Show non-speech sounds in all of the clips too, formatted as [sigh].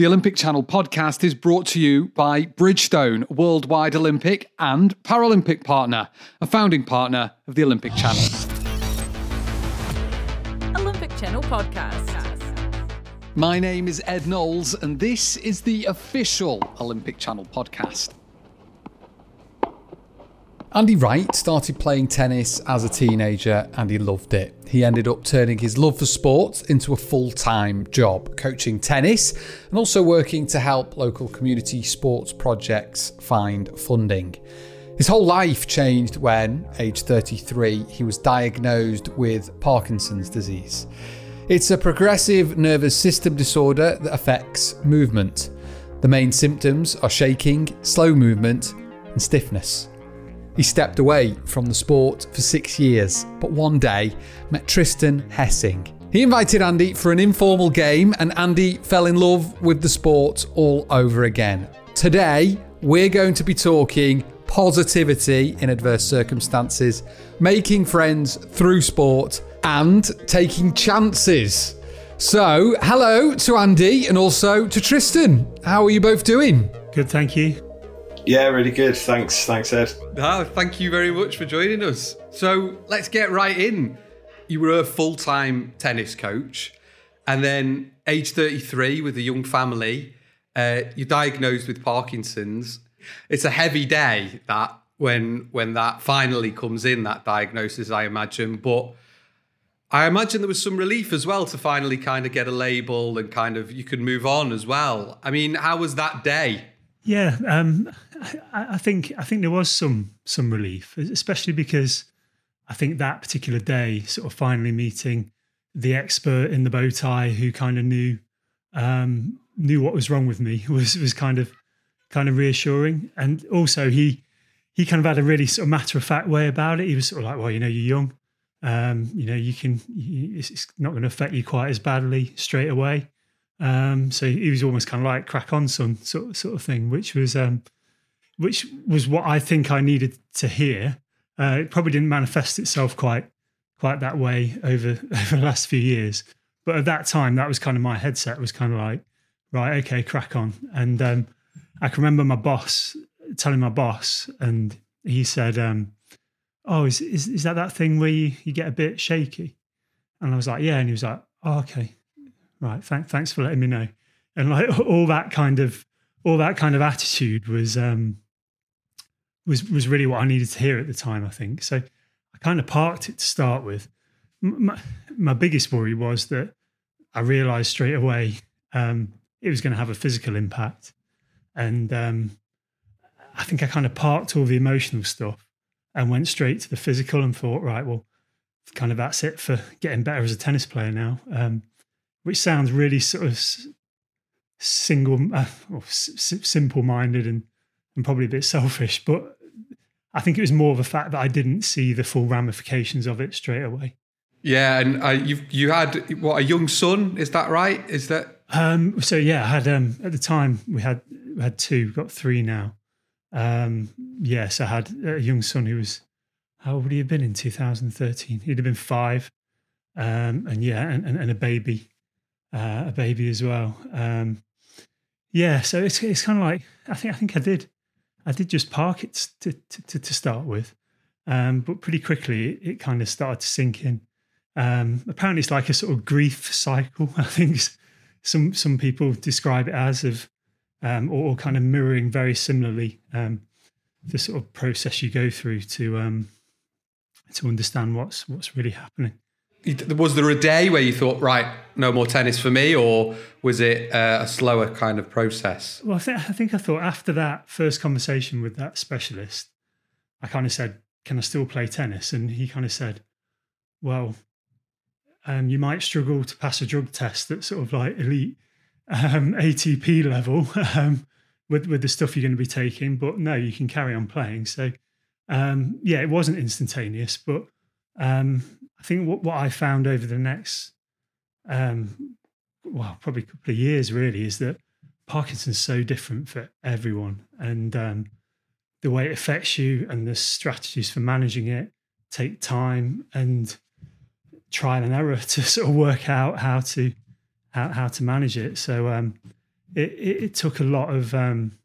The Olympic Channel podcast is brought to you by Bridgestone, worldwide Olympic and Paralympic partner, a founding partner of the Olympic Channel. Olympic Channel podcast. My name is Ed Knowles, and this is the official Olympic Channel podcast. Andy Wright started playing tennis as a teenager and he loved it. He ended up turning his love for sport into a full time job, coaching tennis and also working to help local community sports projects find funding. His whole life changed when, age 33, he was diagnosed with Parkinson's disease. It's a progressive nervous system disorder that affects movement. The main symptoms are shaking, slow movement, and stiffness. He stepped away from the sport for six years, but one day met Tristan Hessing. He invited Andy for an informal game, and Andy fell in love with the sport all over again. Today, we're going to be talking positivity in adverse circumstances, making friends through sport, and taking chances. So, hello to Andy and also to Tristan. How are you both doing? Good, thank you. Yeah, really good. Thanks. Thanks, Ed. Oh, thank you very much for joining us. So let's get right in. You were a full time tennis coach, and then age 33 with a young family, uh, you're diagnosed with Parkinson's. It's a heavy day that when when that finally comes in, that diagnosis, I imagine. But I imagine there was some relief as well to finally kind of get a label and kind of you could move on as well. I mean, how was that day? Yeah, um, I, I, think I think there was some some relief, especially because I think that particular day, sort of finally meeting the expert in the bow tie who kind of knew um, knew what was wrong with me [laughs] was was kind of kind of reassuring, and also he he kind of had a really sort of matter of fact way about it. He was sort of like, well, you know, you're young, um, you know, you can it's not going to affect you quite as badly straight away. Um, so he was almost kind of like crack on son sort sort of thing, which was um, which was what I think I needed to hear. Uh, it probably didn't manifest itself quite quite that way over [laughs] over the last few years, but at that time, that was kind of my headset. Was kind of like, right, okay, crack on. And um, I can remember my boss telling my boss, and he said, um, "Oh, is, is is that that thing where you, you get a bit shaky?" And I was like, "Yeah," and he was like, "Oh, okay." Right th- thanks for letting me know. And like all that kind of all that kind of attitude was um was was really what i needed to hear at the time i think. So i kind of parked it to start with. My, my biggest worry was that i realized straight away um it was going to have a physical impact. And um i think i kind of parked all the emotional stuff and went straight to the physical and thought right well kind of that's it for getting better as a tennis player now. Um which sounds really sort of single uh, or s- simple minded and, and probably a bit selfish but i think it was more of a fact that i didn't see the full ramifications of it straight away. Yeah and uh, you you had what a young son? Is that right? Is that um, so yeah i had um, at the time we had we had two got three now. Um, yes i had a young son who was how old would he have been in 2013 he'd have been five. Um, and yeah and, and, and a baby uh, a baby as well. Um, yeah, so it's it's kind of like I think I think I did I did just park it to to, to start with, um, but pretty quickly it, kind of started to sink in. Um, apparently, it's like a sort of grief cycle. [laughs] I think some some people describe it as of um, or, or, kind of mirroring very similarly um, the sort of process you go through to um, to understand what's what's really happening was there a day where you thought, right, no more tennis for me, or was it uh, a slower kind of process? Well, I think I think I thought after that first conversation with that specialist, I kind of said, "Can I still play tennis?" And he kind of said, "Well, um, you might struggle to pass a drug test at sort of like elite um, ATP level [laughs] um, with with the stuff you're going to be taking, but no, you can carry on playing." So, um, yeah, it wasn't instantaneous, but um, I think what, what I found over the next, um, well, probably a couple of years really, is that Parkinson's so different for everyone, and um, the way it affects you and the strategies for managing it take time and trial and error [laughs] to sort of work out how to how, how to manage it. So um, it, it, it took a lot of um,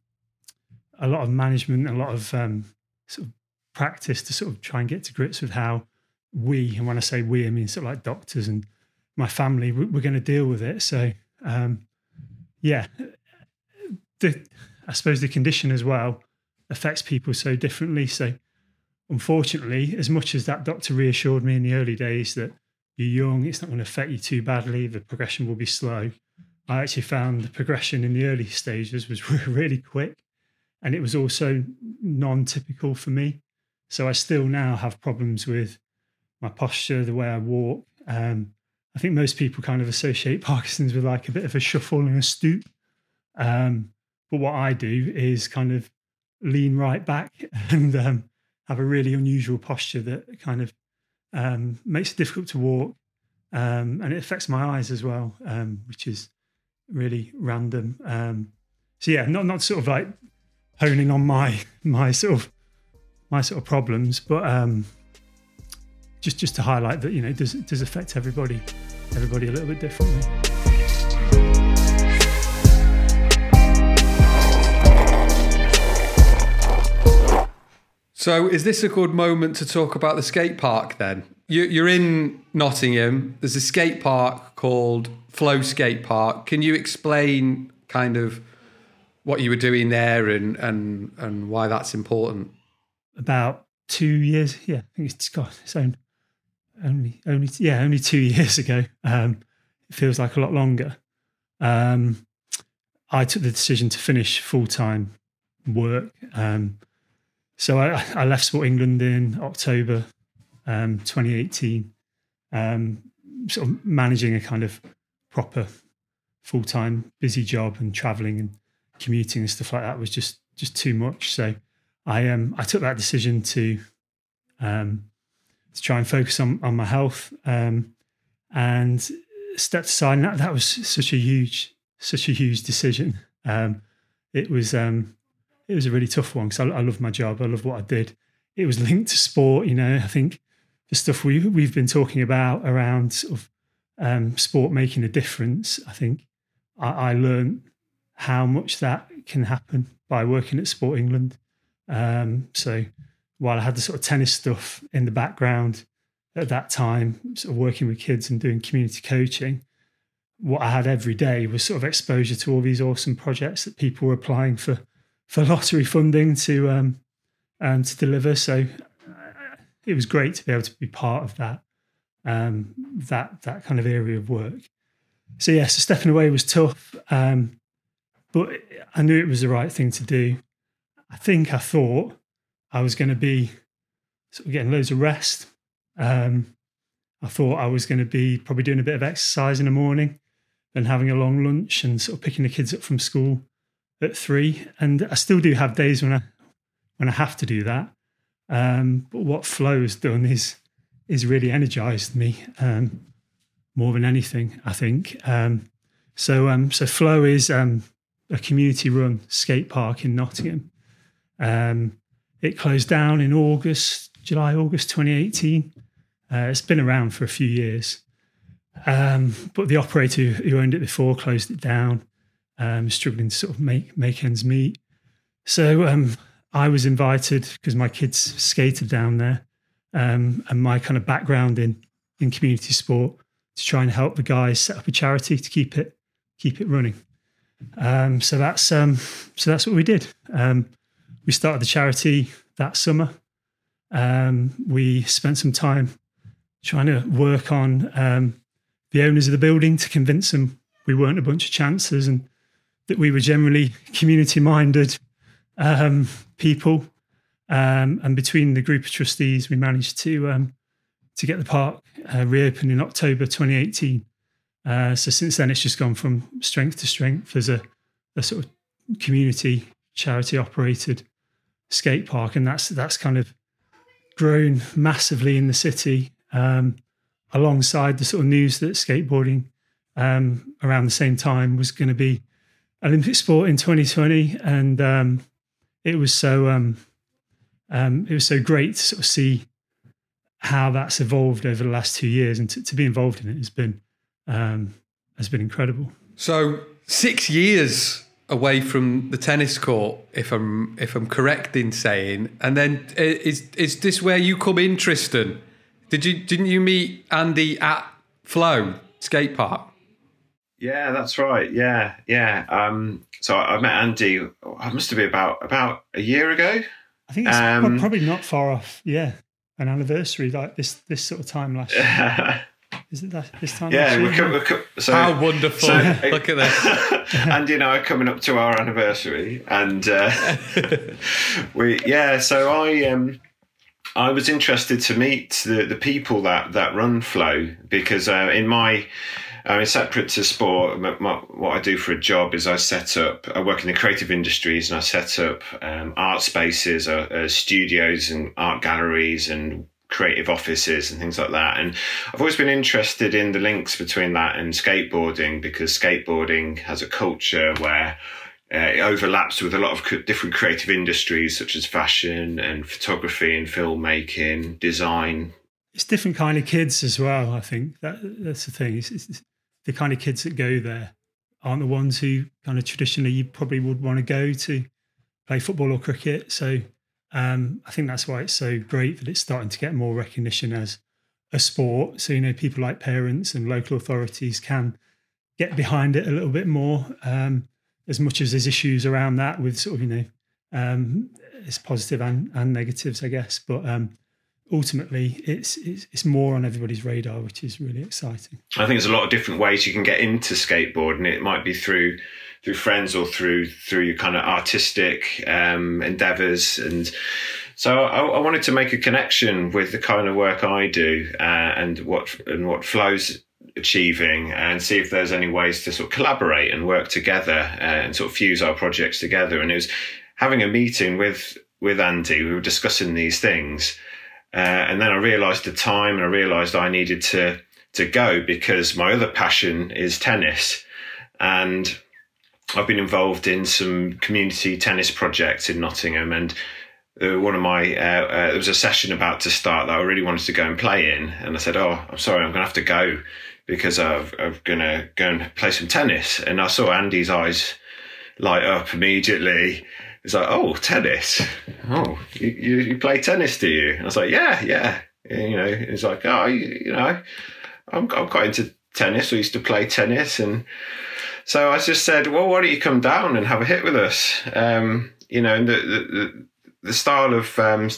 a lot of management, a lot of um, sort of practice to sort of try and get to grips with how we, and when I say we, I mean sort of like doctors and my family, we're, we're going to deal with it. So um, yeah, the I suppose the condition as well affects people so differently. So unfortunately, as much as that doctor reassured me in the early days that you're young, it's not going to affect you too badly, the progression will be slow. I actually found the progression in the early stages was [laughs] really quick and it was also non typical for me. So I still now have problems with my posture, the way I walk. Um, I think most people kind of associate [laughs] Parkinson's with like a bit of a shuffle and a stoop. Um, but what I do is kind of lean right back [laughs] and um, have a really unusual posture that kind of um, makes it difficult to walk. Um, and it affects my eyes as well, um, which is really random. Um, so yeah, not not sort of like honing on my [laughs] my sort of my sort of problems, but um, just just to highlight that you know it does it does affect everybody everybody a little bit differently. So, is this a good moment to talk about the skate park then? You're in Nottingham. There's a skate park called Flow Skate Park. Can you explain kind of what you were doing there and and and why that's important? About two years, yeah, I think it's got its own only only yeah only two [laughs] years ago. Um, it feels like a lot longer. Um, I took the decision to finish full time work. Um, so I, I, left Sport England in October um, 2018, um, sort of managing a kind of proper full time busy job and traveling and commuting and stuff like that was just just too much. So I um I took that decision to um to try and focus on on my health um and stepped aside. And that that was such a huge such a huge decision. Um, it was um it was a really tough one because I, I love my job. I love what I did. It was linked to sport. You know, I think the stuff we we've been talking about around sort of um, sport making a difference. I think I, I, learned how much that can happen by working at Sport England. Um, so while I had the sort of tennis stuff in the background at that time, sort of working with kids and doing community coaching, what I had every day was sort of exposure to all these awesome projects that people were applying for for lottery funding to um, um, to deliver. So uh, it was great to be able to be part of that um, that that kind of area of work. So yeah, so stepping away was tough, um, but I knew it was the right thing to do. I think I thought I was going to be sort of getting loads of rest. Um, I thought I was going to be probably doing a bit of exercise in the morning, and having a long lunch, and sort of picking the kids up from school at three. And I still do have days when I when I have to do that. Um, but what flow has done is is really energized me um, more than anything. I think um, so. Um, so flow is um, a community run skate park in Nottingham. Um, it closed down in August, July, August 2018. Uh, it's been around for a few years. but the operator who owned it before closed it down um, struggling to sort of make make ends meet. So um, I was invited because my kids skated down there, um, and my kind of background in in community sport to try and help the guys set up a charity to keep it keep it running. Um, so that's um, so that's what we did. Um, we started the charity that summer. we spent some time trying to work on the owners of the building to convince them we weren't a bunch of chancers and that we were generally community minded um, people. Um, and between the group of trustees, we managed to um, to get the park uh, reopened in October 2018. Uh, so since then, it's just gone from strength to strength as a, a sort of community charity operated skate park, and that's that's kind of grown massively in the city. Um, alongside the sort of news that skateboarding um, around the same time was going to be Olympic sport in 2020, and um, it was so um, um, it was so great to sort of see how that's evolved over the last two years, and to, to be involved in it has been um, has been incredible. So six years away from the tennis court, if I'm if I'm correct in saying. And then is is this where you come in, Tristan? Did you didn't you meet Andy at Flow Skate Park? Yeah, that's right. Yeah, yeah. Um, so I, I met Andy. I must have been about about a year ago. I think it's um, probably not far off. Yeah, an anniversary like this this sort of time last year. [laughs] Is it that this time? Yeah, we're, co- we're co- so how wonderful! So, [laughs] Look at this. Andy [laughs] and I are coming up to our anniversary, and uh, [laughs] we yeah. So I um I was interested to meet the the people that that run Flow because uh, in my I mean, separate to sport, my, my, what I do for a job is I set up, I work in the creative industries and I set up um, art spaces, uh, uh, studios and art galleries and creative offices and things like that. And I've always been interested in the links between that and skateboarding because skateboarding has a culture where uh, it overlaps with a lot of different creative industries such as fashion and photography and filmmaking, design. It's different kind of kids as well. I think that that's the thing. It's, it's the kind of kids that go there aren't the ones who kind of traditionally you probably would want to go to play football or cricket. So um, I think that's why it's so great that it's starting to get more recognition as a sport. So, you know, people like parents and local authorities can get behind it a little bit more, um, as much as there's issues around that with sort of, you know, um, it's positive and, and negatives, I guess. But um, ultimately, it's, it's, it's more on everybody's radar, which is really exciting. I think there's a lot of different ways you can get into skateboarding. It might be through through friends or through through your kind of artistic um, endeavors and so I, I, wanted to make a connection with the kind of work I do uh, and what and what flows achieving and see if there's any ways to sort of collaborate and work together uh, and sort of fuse our projects together and it was having a meeting with with Andy we were discussing these things uh, and then I realized the time and I realized I needed to to go because my other passion is tennis and I've been involved in some community tennis projects in Nottingham, and uh, one of my uh, uh, there was a session about to start that I really wanted to go and play in, and I said, "Oh, I'm sorry, I'm going to have to go because i am going to go and play some tennis." And I saw Andy's eyes light up immediately. He's like, "Oh, tennis? Oh, you, you, you play tennis, do you?" And I was like, "Yeah, yeah." And, you know, he's like, "Oh, you, you know, I'm I'm quite into tennis. We used to play tennis and." So I just said, well, why don't you come down and have a hit with us? Um, you know, and the, the, the style of um,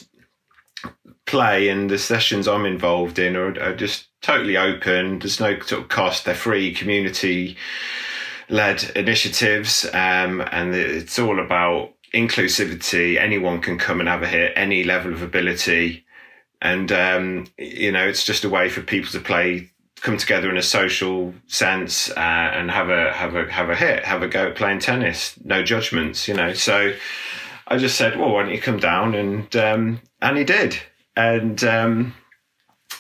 play and the sessions I'm involved in are, are, just totally open. There's no sort of cost. They're free, community led initiatives. Um, and it's all about inclusivity. Anyone can come and have a hit, any level of ability. And, um, you know, it's just a way for people to play come together in a social sense uh, and have a have a have a hit, have a go at playing tennis. No judgments, you know. So I just said, "Well, why don't you come down?" And um, and he did, and um,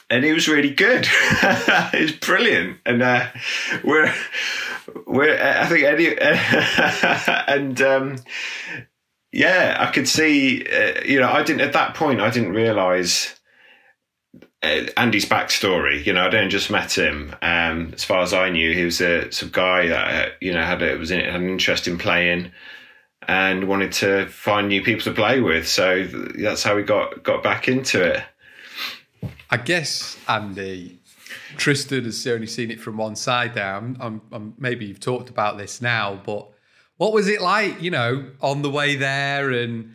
and he was really good. [laughs] He's brilliant, and uh, we're we're I think any [laughs] and. Um, yeah, I could see. Uh, you know, I didn't at that point. I didn't realize uh, Andy's backstory. You know, I don't just met him. Um, as far as I knew, he was a of guy that uh, you know had a, was in, had an interest in playing and wanted to find new people to play with. So that's how we got got back into it. I guess Andy Tristan has only seen it from one side. There, I'm, I'm, I'm, maybe you've talked about this now, but what was it like? You know, on the way there? And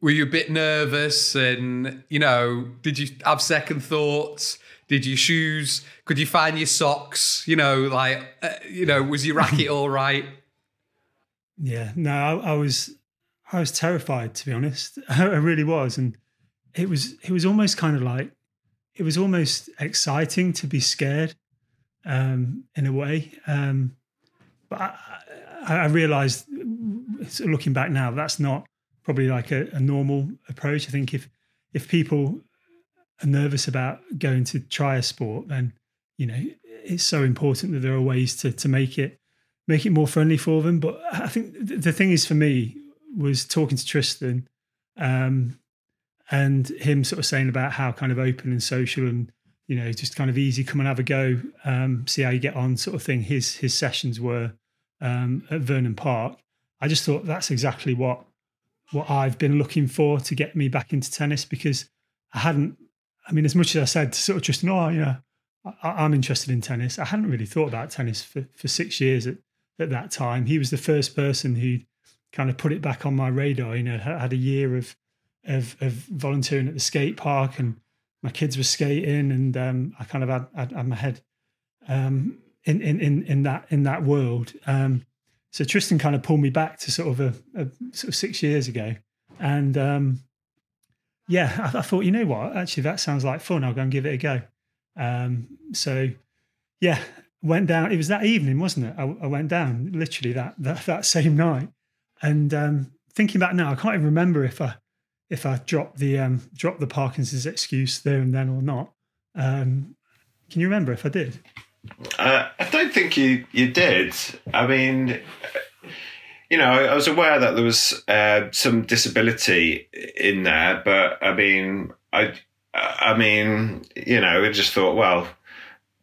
were you a bit nervous? And you know did you have second thoughts? Did your shoes could you find your socks? You know like uh, you know was your racket [laughs] all right? Yeah no I, I, was i was terrified to be honest. [laughs] I really was. And it was it was almost kind of like it was almost exciting to be scared um in a way. Um but i, I realized looking back now that's not probably like a, a normal approach. I think if if people are nervous about going to try a sport, then you know it's so important that there are ways to to make it make it more friendly for them. But I think the thing is for me was talking to Tristan um, and him sort of saying about how kind of open and social and you know just kind of easy come and have a go um, see how you get on sort of thing his his sessions were um, at Vernon Park, I just thought that's exactly what what I've been looking for to get me back into tennis because I hadn't. I mean, as much as I said to sort of Tristan, oh, yeah, I, am interested in tennis. I hadn't really thought about tennis for, for six years at, at that time. He was the first person who kind of put it back on my radar. You know, had a year of of, of volunteering at the skate park, and my kids were skating, and um, I kind of had, had, had my head um, in, in in in that in that world. Um, so Tristan kind of pulled me back to sort of a, a sort of six years ago, and um, yeah, I, I, thought, you know what, actually that sounds like fun. I'll go and give it a go. Um, so yeah, went down. It was that evening, wasn't it? I, I went down literally that that, [laughs] that same night, and um, thinking back now, I can't even remember if I if I dropped the um, dropped the Parkinson's excuse there and then or not. Um, can you remember if I did? Uh, I don't think you you did. I mean, you know, I was aware that there was uh, some disability in there, but I mean, I I mean, you know, I just thought, well,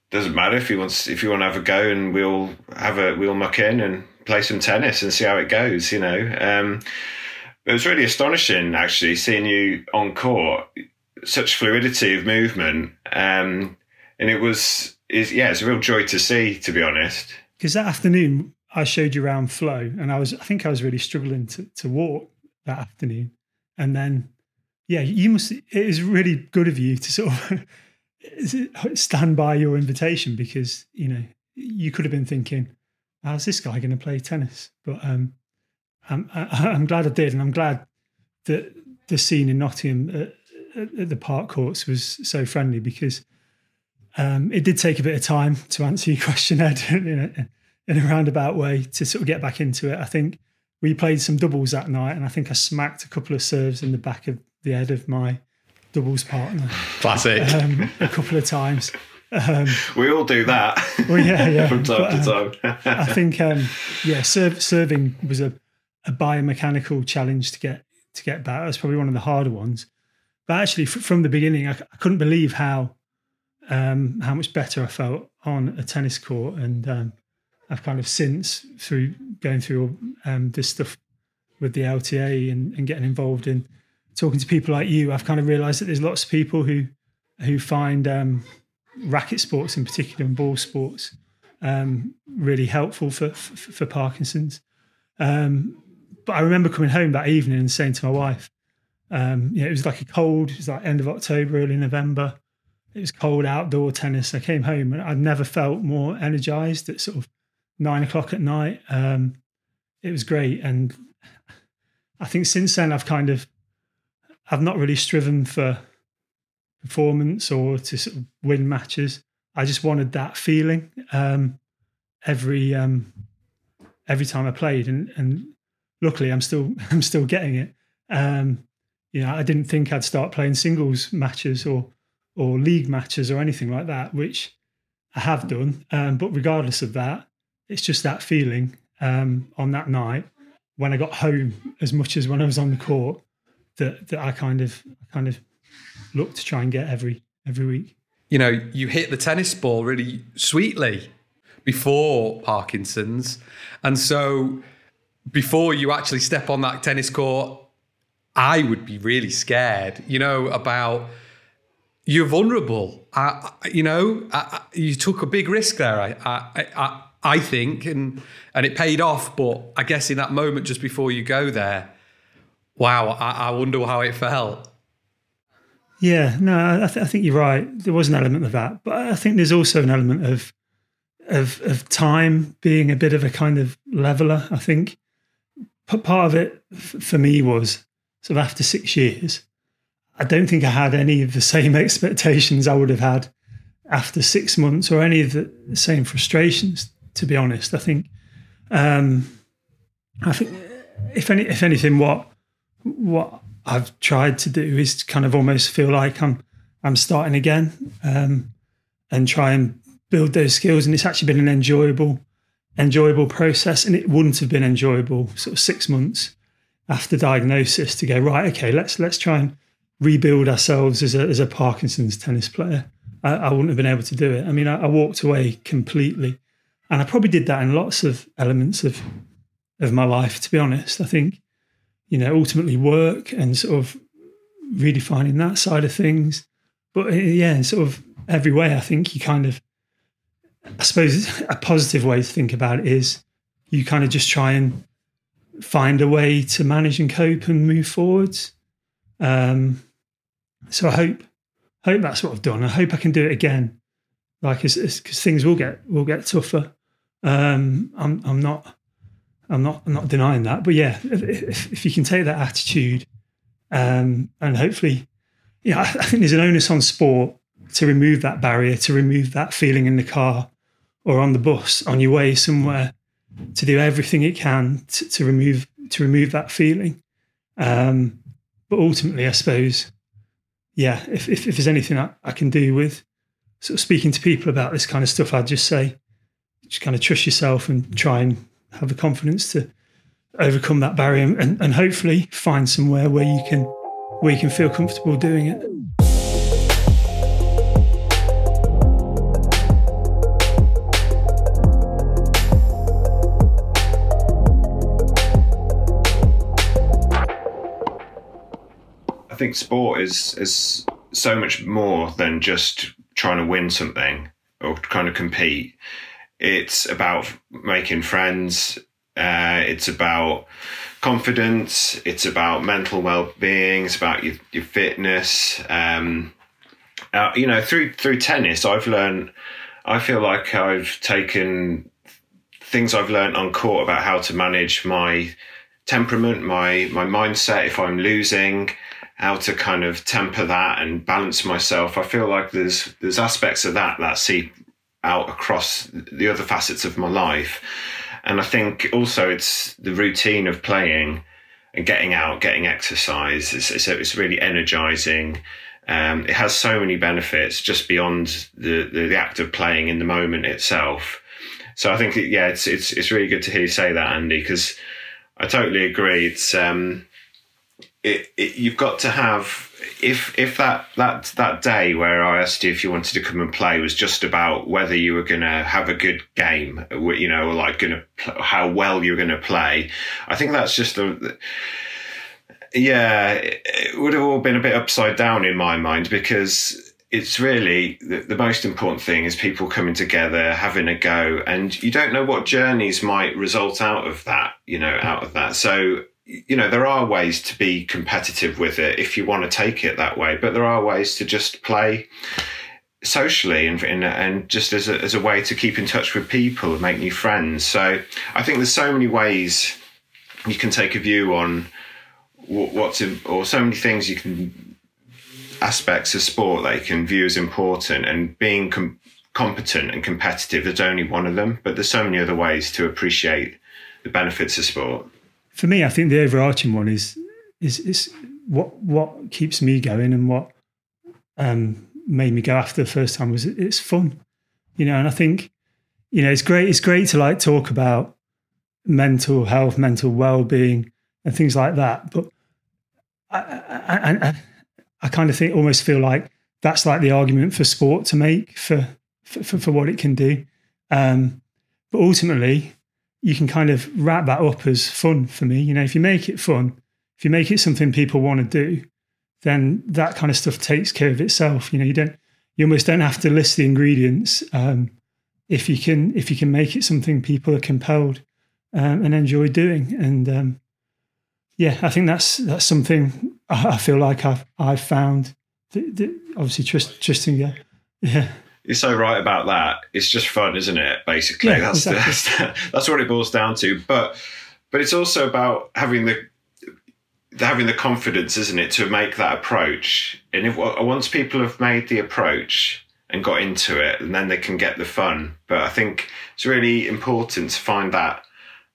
doesn't matter if you want if you want to have a go, and we'll have a we'll muck in and play some tennis and see how it goes. You know, um, it was really astonishing actually seeing you on court, such fluidity of movement, um, and it was is yeah, it's a real joy to see, to be honest. Because that afternoon I showed you around flow, and I was I think I was really struggling to to walk that afternoon, and then yeah, you must. It is really good of you to sort of [laughs] stand by your invitation because you know you could have been thinking, "How's this guy going to play tennis?" But um, I'm I, [laughs] am glad I did, and I'm glad that the scene in Nottingham at, at the park courts was so friendly because um, it did take a bit of time to answer your [laughs] question, Ed, [laughs] in a, in a roundabout way to sort of get back into it. I think we played some doubles that night, and I think I smacked a couple of serves in the back of the head of my doubles partner. [laughs] Classic. Um, a couple of times. Um, we all do that. Well, yeah, yeah. From time but, to um, time. I think, um, yeah, serve, serving was a, a biomechanical challenge to get to get back. It was probably one of the harder ones. But actually, f- from the beginning, I, I, couldn't believe how um, how much better I felt on a tennis court, and um, I've kind of since through going through um, this stuff with the LTA and, and, getting involved in talking to people like you, I've kind of realised that there's lots of people who who find um, racket sports in particular and ball sports um, really helpful for for, for Parkinson's. Um, but I remember coming home that evening and saying to my wife, um, you know, it was like a cold, it was like end of October, early November. It was cold outdoor tennis. I came home and I'd never felt more energized at sort of nine o'clock at night. Um, it was great. And I think since then I've kind of I've not really striven for performance or to sort of win matches. I just wanted that feeling um, every um, every time I played, and and luckily I'm still [laughs] I'm still getting it. Um, you know, I didn't think I'd start playing singles matches or or league matches or anything like that, which I have done. Um, but regardless of that, it's just that feeling um, on that night when I got home, as much as when I was on the court, that that I kind of kind of look to try and get every every week. You know, you hit the tennis ball really sweetly before Parkinson's, and so before you actually step on that tennis court, I would be really scared. You know about you're vulnerable. I, you know, I, you took a big risk there. I, I, I think, and and it paid off. But I guess in that moment, just before you go there, wow, I, wonder how it felt. Yeah, no, I, th- I, think you're right. There was an element of that, but I think there's also an element of of of time being a bit of a kind of leveler. I think part of it f- for me was sort of after six years, I don't think I had any of the same [laughs] expectations I would have had after six months, or any of the same frustrations. To be honest, I think, um, I think if any, if anything, what what I've tried to do is kind of almost feel like I'm I'm starting again um, and try and build those skills. And it's actually been an enjoyable enjoyable process. And it wouldn't have been enjoyable sort of six months after diagnosis to go right. Okay, let's let's try and rebuild ourselves as a as a Parkinson's tennis player. I, I wouldn't have been able to do it. I mean, I, I walked away completely and I probably did that in lots of elements of of my life. To be honest, I think you know ultimately work and sort of redefining that side of things. But uh, yeah, in sort of every way, I think you kind of, I suppose [laughs] a positive way to think about it is you kind of just try and find a way to manage and cope and move forwards. Um, so I hope hope that's what I've done. I hope I can do it again. Like, because things will get will get tougher. Um, I'm I'm not I'm not I'm not denying that. But yeah, if, if you can take that attitude, um, and hopefully, yeah, I think there's an onus on sport to remove that barrier, to remove that feeling in the car or on the bus on your way somewhere, to do everything it can to, to remove to remove that feeling. Um, but ultimately, I suppose yeah, if, if, if there's anything I, I, can do with sort of speaking to people about this kind of stuff, I'd just say, just kind of trust yourself and try and have the confidence to overcome that barrier and, and hopefully find somewhere where you can where you can feel comfortable doing it. Think sport is is so much more than just trying to win something or kind of compete. It's about making friends. Uh, it's about confidence. It's about mental well being. It's about your, your fitness. Um, uh, you know, through through tennis, I've learned. I feel like I've taken things I've learned on court about how to manage my temperament, my my mindset if I'm losing, how to kind of temper that and balance myself. I feel like there's there's aspects of that that see out across the other facets of my life. And I think also it's the routine of playing and getting out, getting exercise. It's, it's, it's really energizing. Um, it has so many benefits just beyond the, the, the, act of playing in the moment itself. So I think, yeah, it's, it's, it's really good to hear you say that, Andy, because I totally agree. It's, um, it, it, you've got to have if if that that that day where I asked you if you wanted to come and play was just about whether you were going to have a good game, you know, like going to how well you're going to play. I think that's just a yeah, it would have all been a bit upside down in my mind because it's really the, the, most important thing is people coming together, having a go, and you don't know what journeys might result out of that, you know, out of that. So you know, there are ways to be competitive with it if you want to take it that way, but there are ways to just play socially and and just as a, as a way to keep in touch with people and make new friends. So I think there's so many ways you can take a view on what's in, or so many things you can aspects of sport that you can view as important and being com- competent and competitive is only one of them but there's so many other ways to appreciate the benefits of sport for me, I think the overarching one is is is what what keeps me going and what um, made me go after the first time was it's fun, you know. And I think you know it's great. It's great to like talk about mental health, mental well being, and things like that. But I, I, I, I kind of think almost feel like that's like the argument for sport to make for for, for what it can do. Um, but ultimately, you can kind of wrap that up as fun for me. You know, if you make it fun, if you make it something people want to do, then that kind of stuff takes care of itself. You know, you don't, you almost don't have to list the ingredients. Um, if you can, if you can make it something people are compelled um, and enjoy doing, and um, yeah, I think that's that's something I feel like I've I've found. That, that obviously, Trist, Tristan, yeah, yeah you're so right about that. It's just fun, isn't it? Basically, yeah, that's, exactly. that's [laughs] that's what it boils down to. But but it's also about having the having the confidence, isn't it, to make that approach. And if once people have made the approach and got into it, and then they can get the fun. But I think it's really important to find that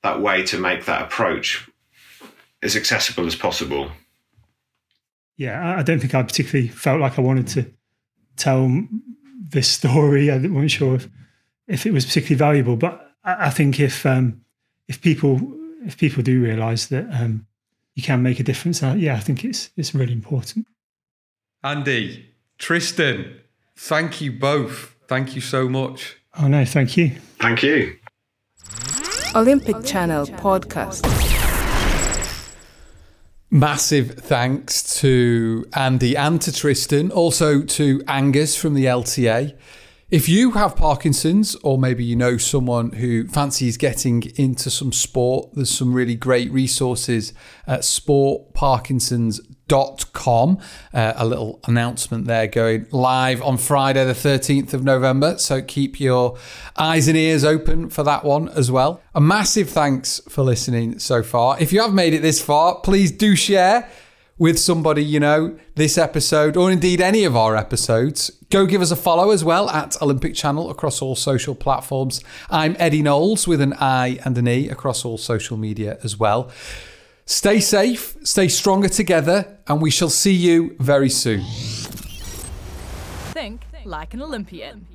that way to make that approach as accessible as possible. Yeah, I don't think I particularly felt like I wanted to tell this story. I wasn't sure if, if it was particularly valuable, but I, I think if um, if people if people do realise that um, you can make a difference, uh, yeah, I think it's it's really important. Andy, Tristan, thank you both. Thank you so much. Oh no, thank you. Thank you. Olympic Channel podcast. Massive thanks to Andy and to Tristan, also to Angus from the LTA. If you have Parkinson's, or maybe you know someone who fancies getting into some sport, there's some really great resources at sportparkinsons.com. Uh, a little announcement there going live on Friday, the 13th of November. So keep your eyes and ears open for that one as well. A massive thanks for listening so far. If you have made it this far, please do share with somebody you know this episode or indeed any of our episodes go give us a follow as well at olympic channel across all social platforms. I'm eddie knowles with an i and an e across all social media as well. Stay safe stay stronger together and we shall see you very soon. Think like an Olympian.